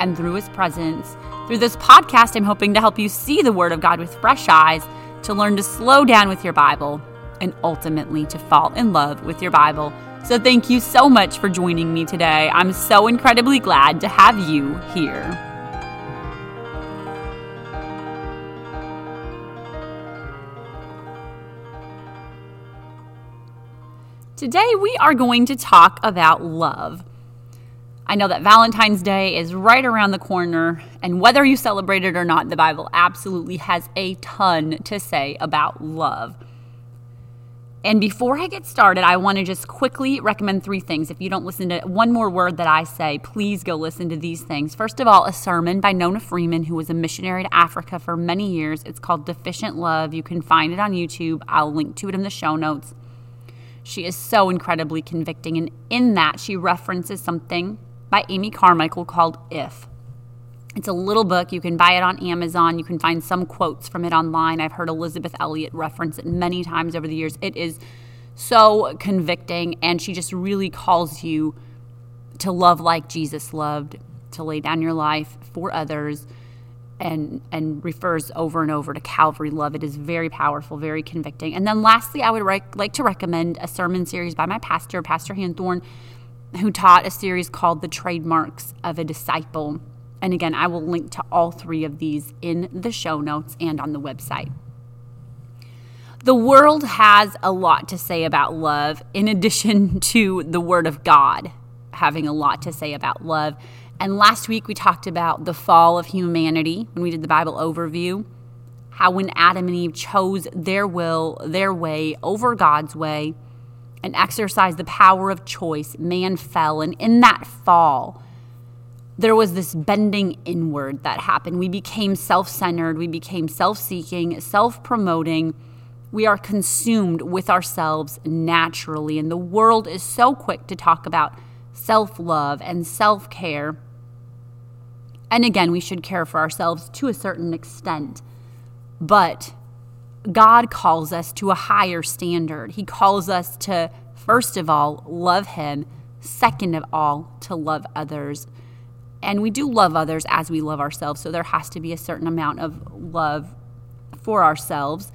and through His presence. Through this podcast, I'm hoping to help you see the Word of God with fresh eyes, to learn to slow down with your Bible, and ultimately to fall in love with your Bible. So, thank you so much for joining me today. I'm so incredibly glad to have you here. Today, we are going to talk about love. I know that Valentine's Day is right around the corner, and whether you celebrate it or not, the Bible absolutely has a ton to say about love. And before I get started, I want to just quickly recommend three things. If you don't listen to one more word that I say, please go listen to these things. First of all, a sermon by Nona Freeman, who was a missionary to Africa for many years. It's called Deficient Love. You can find it on YouTube. I'll link to it in the show notes. She is so incredibly convicting. And in that, she references something by Amy Carmichael called If. It's a little book. You can buy it on Amazon. You can find some quotes from it online. I've heard Elisabeth Elliot reference it many times over the years. It is so convicting, and she just really calls you to love like Jesus loved, to lay down your life for others, and and refers over and over to Calvary love. It is very powerful, very convicting. And then lastly, I would rec- like to recommend a sermon series by my pastor, Pastor Hanthorne who taught a series called The Trademarks of a Disciple. And again, I will link to all three of these in the show notes and on the website. The world has a lot to say about love, in addition to the Word of God having a lot to say about love. And last week we talked about the fall of humanity when we did the Bible overview. How when Adam and Eve chose their will, their way over God's way, and exercised the power of choice, man fell. And in that fall, there was this bending inward that happened. We became self centered, we became self seeking, self promoting. We are consumed with ourselves naturally. And the world is so quick to talk about self love and self care. And again, we should care for ourselves to a certain extent. But God calls us to a higher standard. He calls us to, first of all, love Him, second of all, to love others. And we do love others as we love ourselves. So there has to be a certain amount of love for ourselves,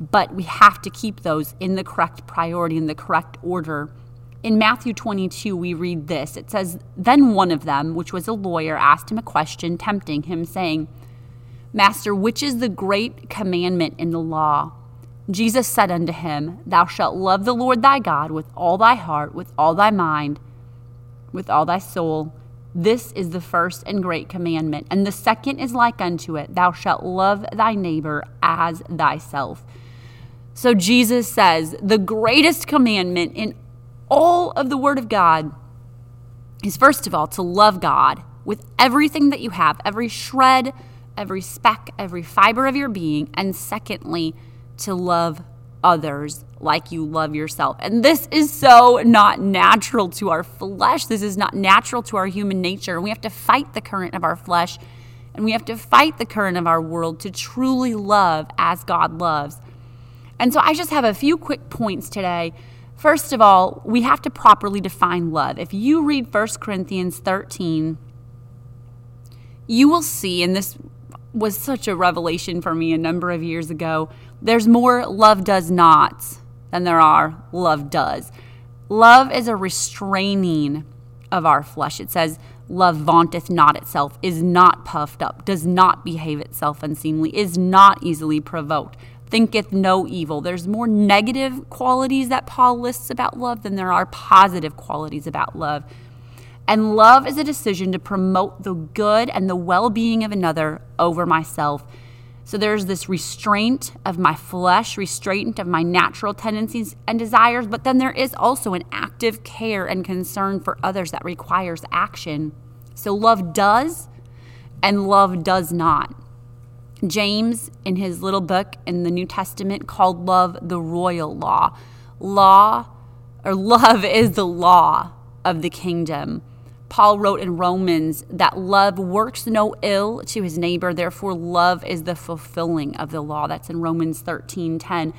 but we have to keep those in the correct priority, in the correct order. In Matthew 22, we read this it says, Then one of them, which was a lawyer, asked him a question, tempting him, saying, Master, which is the great commandment in the law? Jesus said unto him, Thou shalt love the Lord thy God with all thy heart, with all thy mind, with all thy soul. This is the first and great commandment. And the second is like unto it Thou shalt love thy neighbor as thyself. So Jesus says, The greatest commandment in all of the Word of God is first of all to love God with everything that you have, every shred every speck, every fiber of your being. And secondly, to love others like you love yourself. And this is so not natural to our flesh. This is not natural to our human nature. We have to fight the current of our flesh and we have to fight the current of our world to truly love as God loves. And so I just have a few quick points today. First of all, we have to properly define love. If you read 1 Corinthians 13, you will see, and this was such a revelation for me a number of years ago. There's more love does not than there are love does. Love is a restraining of our flesh. It says, Love vaunteth not itself, is not puffed up, does not behave itself unseemly, is not easily provoked, thinketh no evil. There's more negative qualities that Paul lists about love than there are positive qualities about love. And love is a decision to promote the good and the well being of another over myself. So there's this restraint of my flesh, restraint of my natural tendencies and desires, but then there is also an active care and concern for others that requires action. So love does, and love does not. James, in his little book in the New Testament, called love the royal law. Law, or love is the law of the kingdom. Paul wrote in Romans that love works no ill to his neighbor, therefore, love is the fulfilling of the law. That's in Romans 13 10.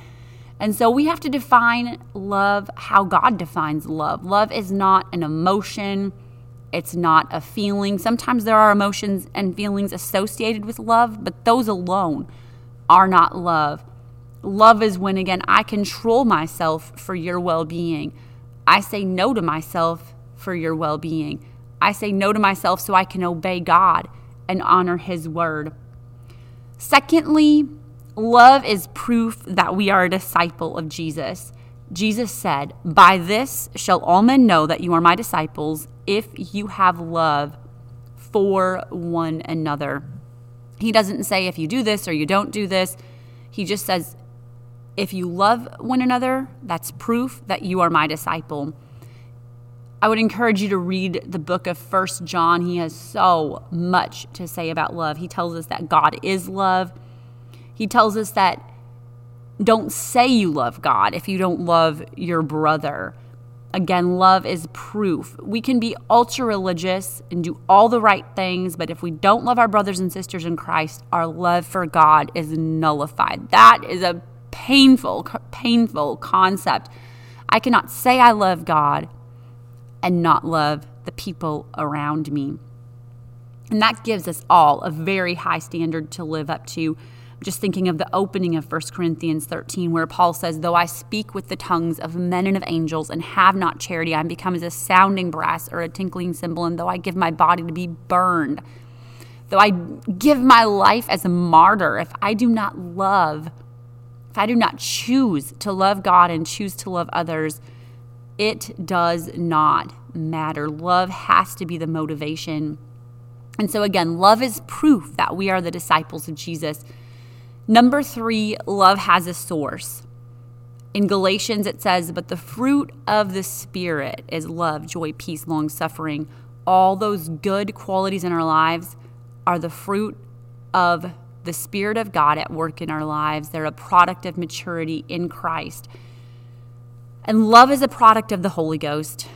And so we have to define love how God defines love. Love is not an emotion, it's not a feeling. Sometimes there are emotions and feelings associated with love, but those alone are not love. Love is when, again, I control myself for your well being. I say no to myself for your well being. I say no to myself so I can obey God and honor His word. Secondly, love is proof that we are a disciple of Jesus. Jesus said, By this shall all men know that you are my disciples if you have love for one another. He doesn't say if you do this or you don't do this. He just says, if you love one another, that's proof that you are my disciple. I would encourage you to read the book of First John. He has so much to say about love. He tells us that God is love. He tells us that don't say you love God if you don't love your brother. Again, love is proof. We can be ultra religious and do all the right things, but if we don't love our brothers and sisters in Christ, our love for God is nullified. That is a painful, painful concept. I cannot say I love God and not love the people around me. And that gives us all a very high standard to live up to. Just thinking of the opening of 1 Corinthians 13, where Paul says, Though I speak with the tongues of men and of angels and have not charity, I am become as a sounding brass or a tinkling cymbal. And though I give my body to be burned, though I give my life as a martyr, if I do not love, if I do not choose to love God and choose to love others, it does not matter. Love has to be the motivation. And so, again, love is proof that we are the disciples of Jesus. Number three, love has a source. In Galatians, it says, But the fruit of the Spirit is love, joy, peace, long suffering. All those good qualities in our lives are the fruit of the Spirit of God at work in our lives. They're a product of maturity in Christ. And love is a product of the Holy Ghost.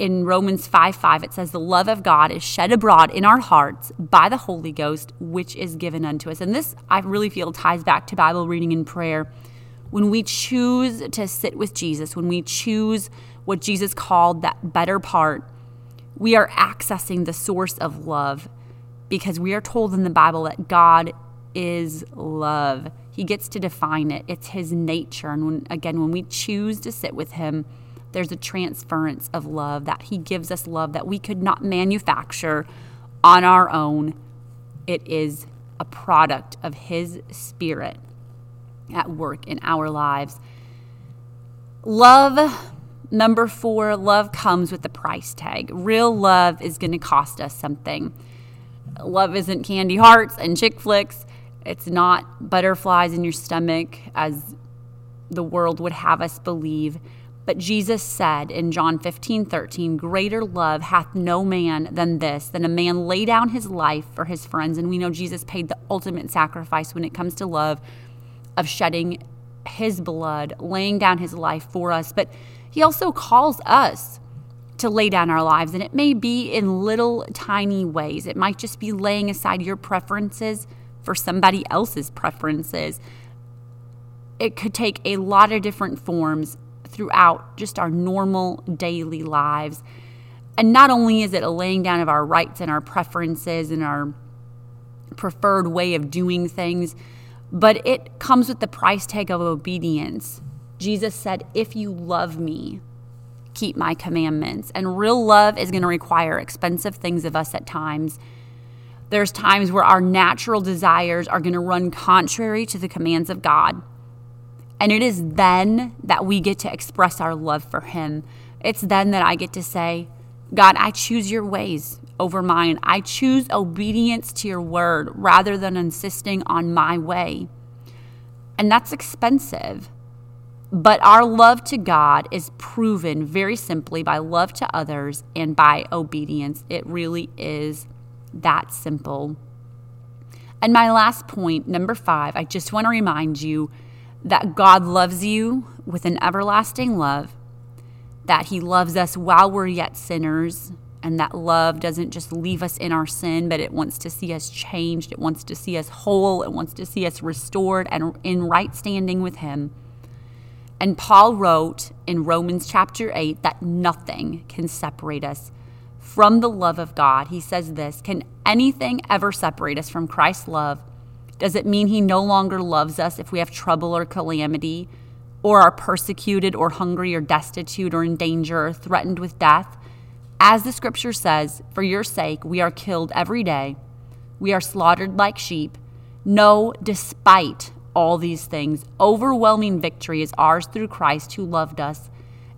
In Romans 5 5, it says, The love of God is shed abroad in our hearts by the Holy Ghost, which is given unto us. And this, I really feel, ties back to Bible reading and prayer. When we choose to sit with Jesus, when we choose what Jesus called that better part, we are accessing the source of love because we are told in the Bible that God is love. He gets to define it. It's his nature. And when, again, when we choose to sit with him, there's a transference of love that he gives us love that we could not manufacture on our own. It is a product of his spirit at work in our lives. Love, number four, love comes with a price tag. Real love is going to cost us something. Love isn't candy hearts and chick flicks. It's not butterflies in your stomach as the world would have us believe. But Jesus said in John 15, 13, Greater love hath no man than this, than a man lay down his life for his friends. And we know Jesus paid the ultimate sacrifice when it comes to love of shedding his blood, laying down his life for us. But he also calls us to lay down our lives. And it may be in little tiny ways, it might just be laying aside your preferences for somebody else's preferences. It could take a lot of different forms throughout just our normal daily lives. And not only is it a laying down of our rights and our preferences and our preferred way of doing things, but it comes with the price tag of obedience. Jesus said, If you love me, keep my commandments. And real love is going to require expensive things of us at times. There's times where our natural desires are going to run contrary to the commands of God. And it is then that we get to express our love for Him. It's then that I get to say, God, I choose your ways over mine. I choose obedience to your word rather than insisting on my way. And that's expensive. But our love to God is proven very simply by love to others and by obedience. It really is that simple. And my last point, number five, I just want to remind you that God loves you with an everlasting love, that He loves us while we're yet sinners, and that love doesn't just leave us in our sin, but it wants to see us changed. It wants to see us whole. It wants to see us restored and in right standing with Him. And Paul wrote in Romans chapter 8 that nothing can separate us from the love of God. He says this Can anything ever separate us from Christ's love? Does it mean He no longer loves us if we have trouble or calamity, or are persecuted, or hungry, or destitute, or in danger, or threatened with death? As the scripture says, for your sake we are killed every day, we are slaughtered like sheep. No, despite all these things, overwhelming victory is ours through Christ who loved us.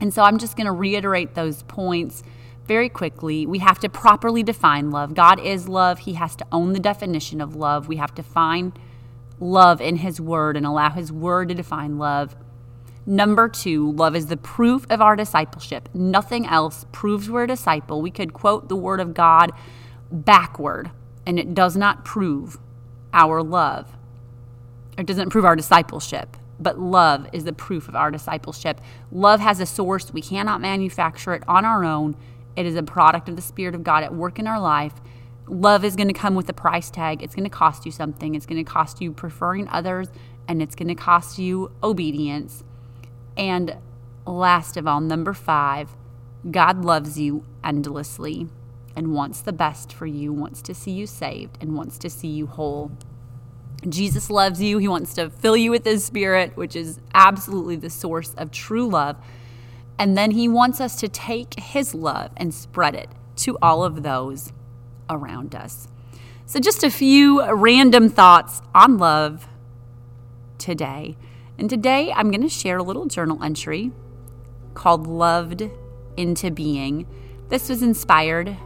And so I'm just going to reiterate those points very quickly. We have to properly define love. God is love. He has to own the definition of love. We have to find love in His Word and allow His Word to define love. Number two, love is the proof of our discipleship. Nothing else proves we're a disciple. We could quote the word of God backward, and it does not prove our love. It doesn't prove our discipleship, but love is the proof of our discipleship. Love has a source. We cannot manufacture it on our own. It is a product of the Spirit of God at work in our life. Love is going to come with a price tag. It's going to cost you something. It's going to cost you preferring others, and it's going to cost you obedience. And last of all, number five, God loves you endlessly and wants the best for you, wants to see you saved, and wants to see you whole. Jesus loves you. He wants to fill you with His Spirit, which is absolutely the source of true love. And then He wants us to take His love and spread it to all of those around us. So, just a few random thoughts on love today. And today I'm going to share a little journal entry called Loved into Being. This was inspired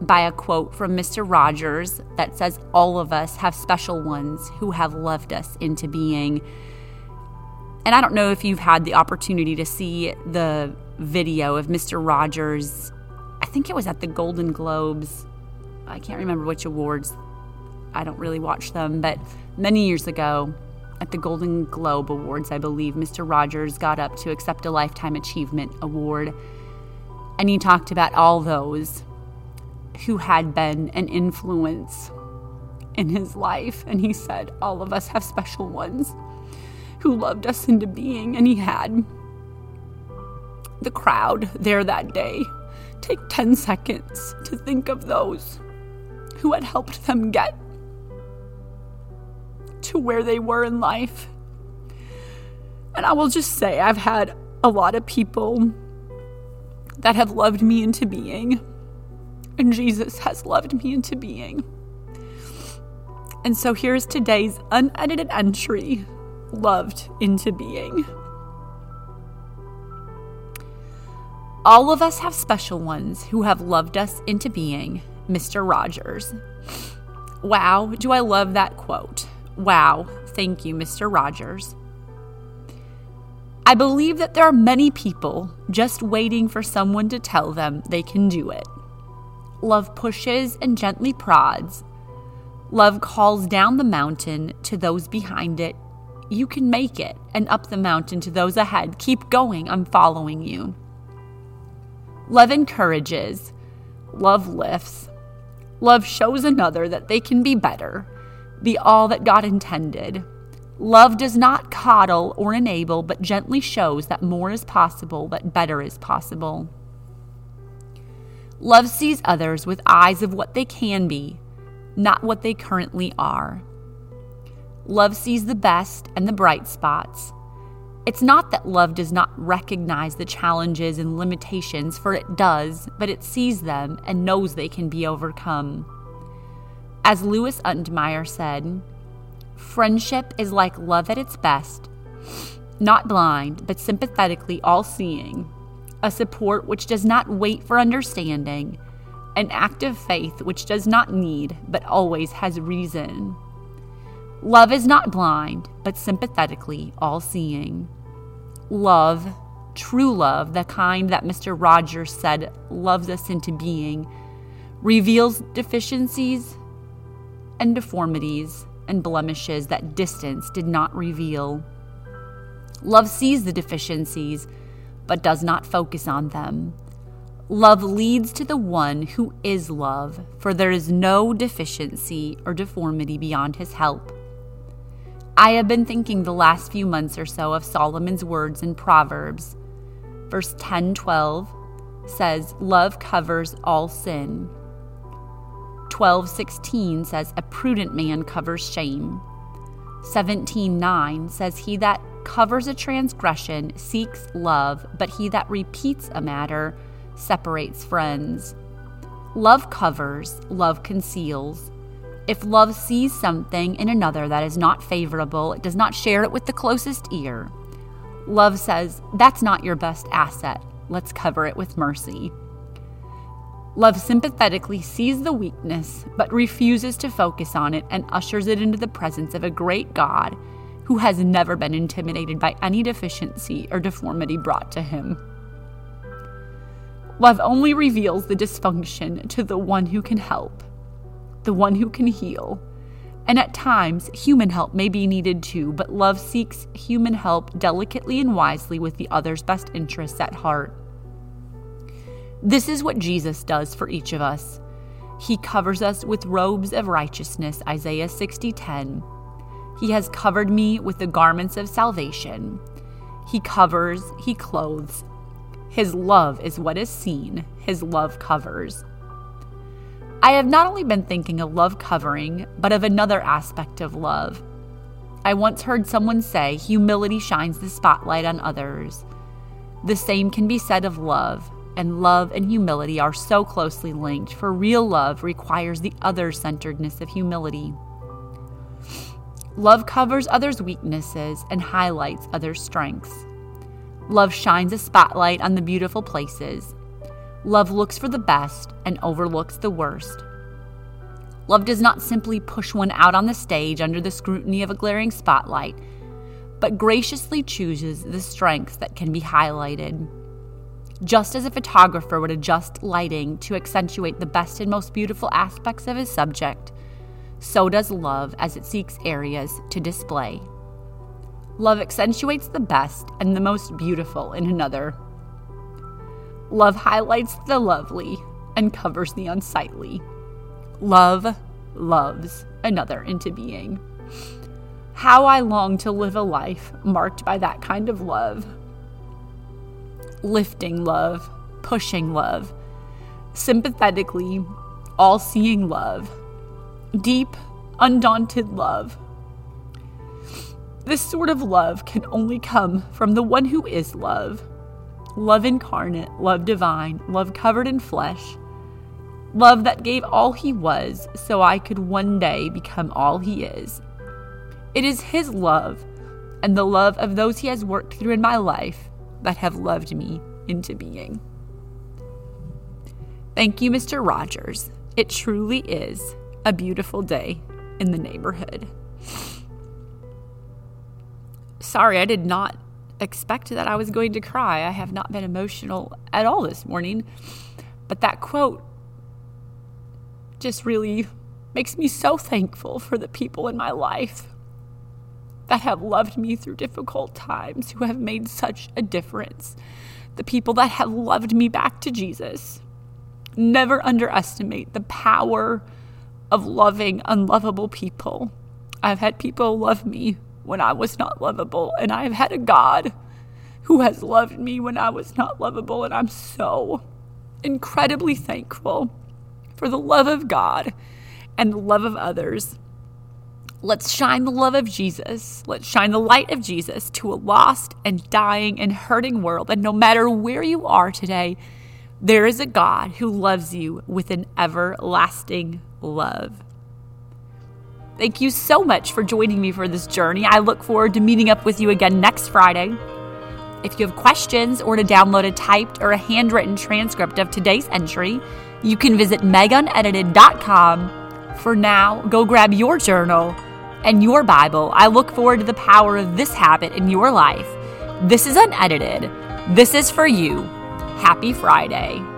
by a quote from Mr. Rogers that says, All of us have special ones who have loved us into being. And I don't know if you've had the opportunity to see the video of Mr. Rogers. I think it was at the Golden Globes. I can't remember which awards. I don't really watch them, but many years ago, at the Golden Globe Awards, I believe, Mr. Rogers got up to accept a Lifetime Achievement Award. And he talked about all those who had been an influence in his life. And he said, All of us have special ones who loved us into being. And he had the crowd there that day take 10 seconds to think of those who had helped them get to where they were in life. And I will just say, I've had a lot of people that have loved me into being, and Jesus has loved me into being. And so here's today's unedited entry loved into being. All of us have special ones who have loved us into being, Mr. Rogers. Wow, do I love that quote. Wow, thank you, Mr. Rogers. I believe that there are many people just waiting for someone to tell them they can do it. Love pushes and gently prods. Love calls down the mountain to those behind it. You can make it, and up the mountain to those ahead. Keep going, I'm following you. Love encourages. Love lifts. Love shows another that they can be better be all that God intended. Love does not coddle or enable, but gently shows that more is possible, that better is possible. Love sees others with eyes of what they can be, not what they currently are. Love sees the best and the bright spots. It's not that love does not recognize the challenges and limitations, for it does, but it sees them and knows they can be overcome. As Louis Untermeyer said, friendship is like love at its best, not blind, but sympathetically all seeing, a support which does not wait for understanding, an act of faith which does not need, but always has reason. Love is not blind, but sympathetically all seeing. Love, true love, the kind that Mr. Rogers said loves us into being, reveals deficiencies and deformities and blemishes that distance did not reveal. Love sees the deficiencies, but does not focus on them. Love leads to the one who is love, for there is no deficiency or deformity beyond his help. I have been thinking the last few months or so of Solomon's words in Proverbs. Verse 10 12 says, Love covers all sin. 12:16 says, A prudent man covers shame. 17:9 says, He that covers a transgression seeks love, but he that repeats a matter separates friends. Love covers, love conceals. If love sees something in another that is not favorable, it does not share it with the closest ear. Love says, That's not your best asset. Let's cover it with mercy. Love sympathetically sees the weakness, but refuses to focus on it and ushers it into the presence of a great God who has never been intimidated by any deficiency or deformity brought to him. Love only reveals the dysfunction to the one who can help the one who can heal. And at times, human help may be needed too, but love seeks human help delicately and wisely with the other's best interests at heart. This is what Jesus does for each of us. He covers us with robes of righteousness, Isaiah 60:10. He has covered me with the garments of salvation. He covers, he clothes. His love is what is seen, his love covers. I have not only been thinking of love covering, but of another aspect of love. I once heard someone say humility shines the spotlight on others. The same can be said of love, and love and humility are so closely linked, for real love requires the other centeredness of humility. Love covers others' weaknesses and highlights others' strengths. Love shines a spotlight on the beautiful places Love looks for the best and overlooks the worst. Love does not simply push one out on the stage under the scrutiny of a glaring spotlight, but graciously chooses the strengths that can be highlighted. Just as a photographer would adjust lighting to accentuate the best and most beautiful aspects of his subject, so does love as it seeks areas to display. Love accentuates the best and the most beautiful in another. Love highlights the lovely and covers the unsightly. Love loves another into being. How I long to live a life marked by that kind of love. Lifting love, pushing love, sympathetically, all seeing love, deep, undaunted love. This sort of love can only come from the one who is love love incarnate, love divine, love covered in flesh, love that gave all he was so I could one day become all he is. It is his love and the love of those he has worked through in my life that have loved me into being. Thank you, Mr. Rogers. It truly is a beautiful day in the neighborhood. Sorry, I did not expect that I was going to cry. I have not been emotional at all this morning. But that quote just really makes me so thankful for the people in my life that have loved me through difficult times, who have made such a difference. The people that have loved me back to Jesus. Never underestimate the power of loving unlovable people. I've had people love me when I was not lovable, and I have had a God who has loved me when I was not lovable, and I'm so incredibly thankful for the love of God and the love of others. Let's shine the love of Jesus. Let's shine the light of Jesus to a lost and dying and hurting world. And no matter where you are today, there is a God who loves you with an everlasting love. Thank you so much for joining me for this journey. I look forward to meeting up with you again next Friday. If you have questions or to download a typed or a handwritten transcript of today's entry, you can visit megunedited.com. For now, go grab your journal and your Bible. I look forward to the power of this habit in your life. This is unedited. This is for you. Happy Friday.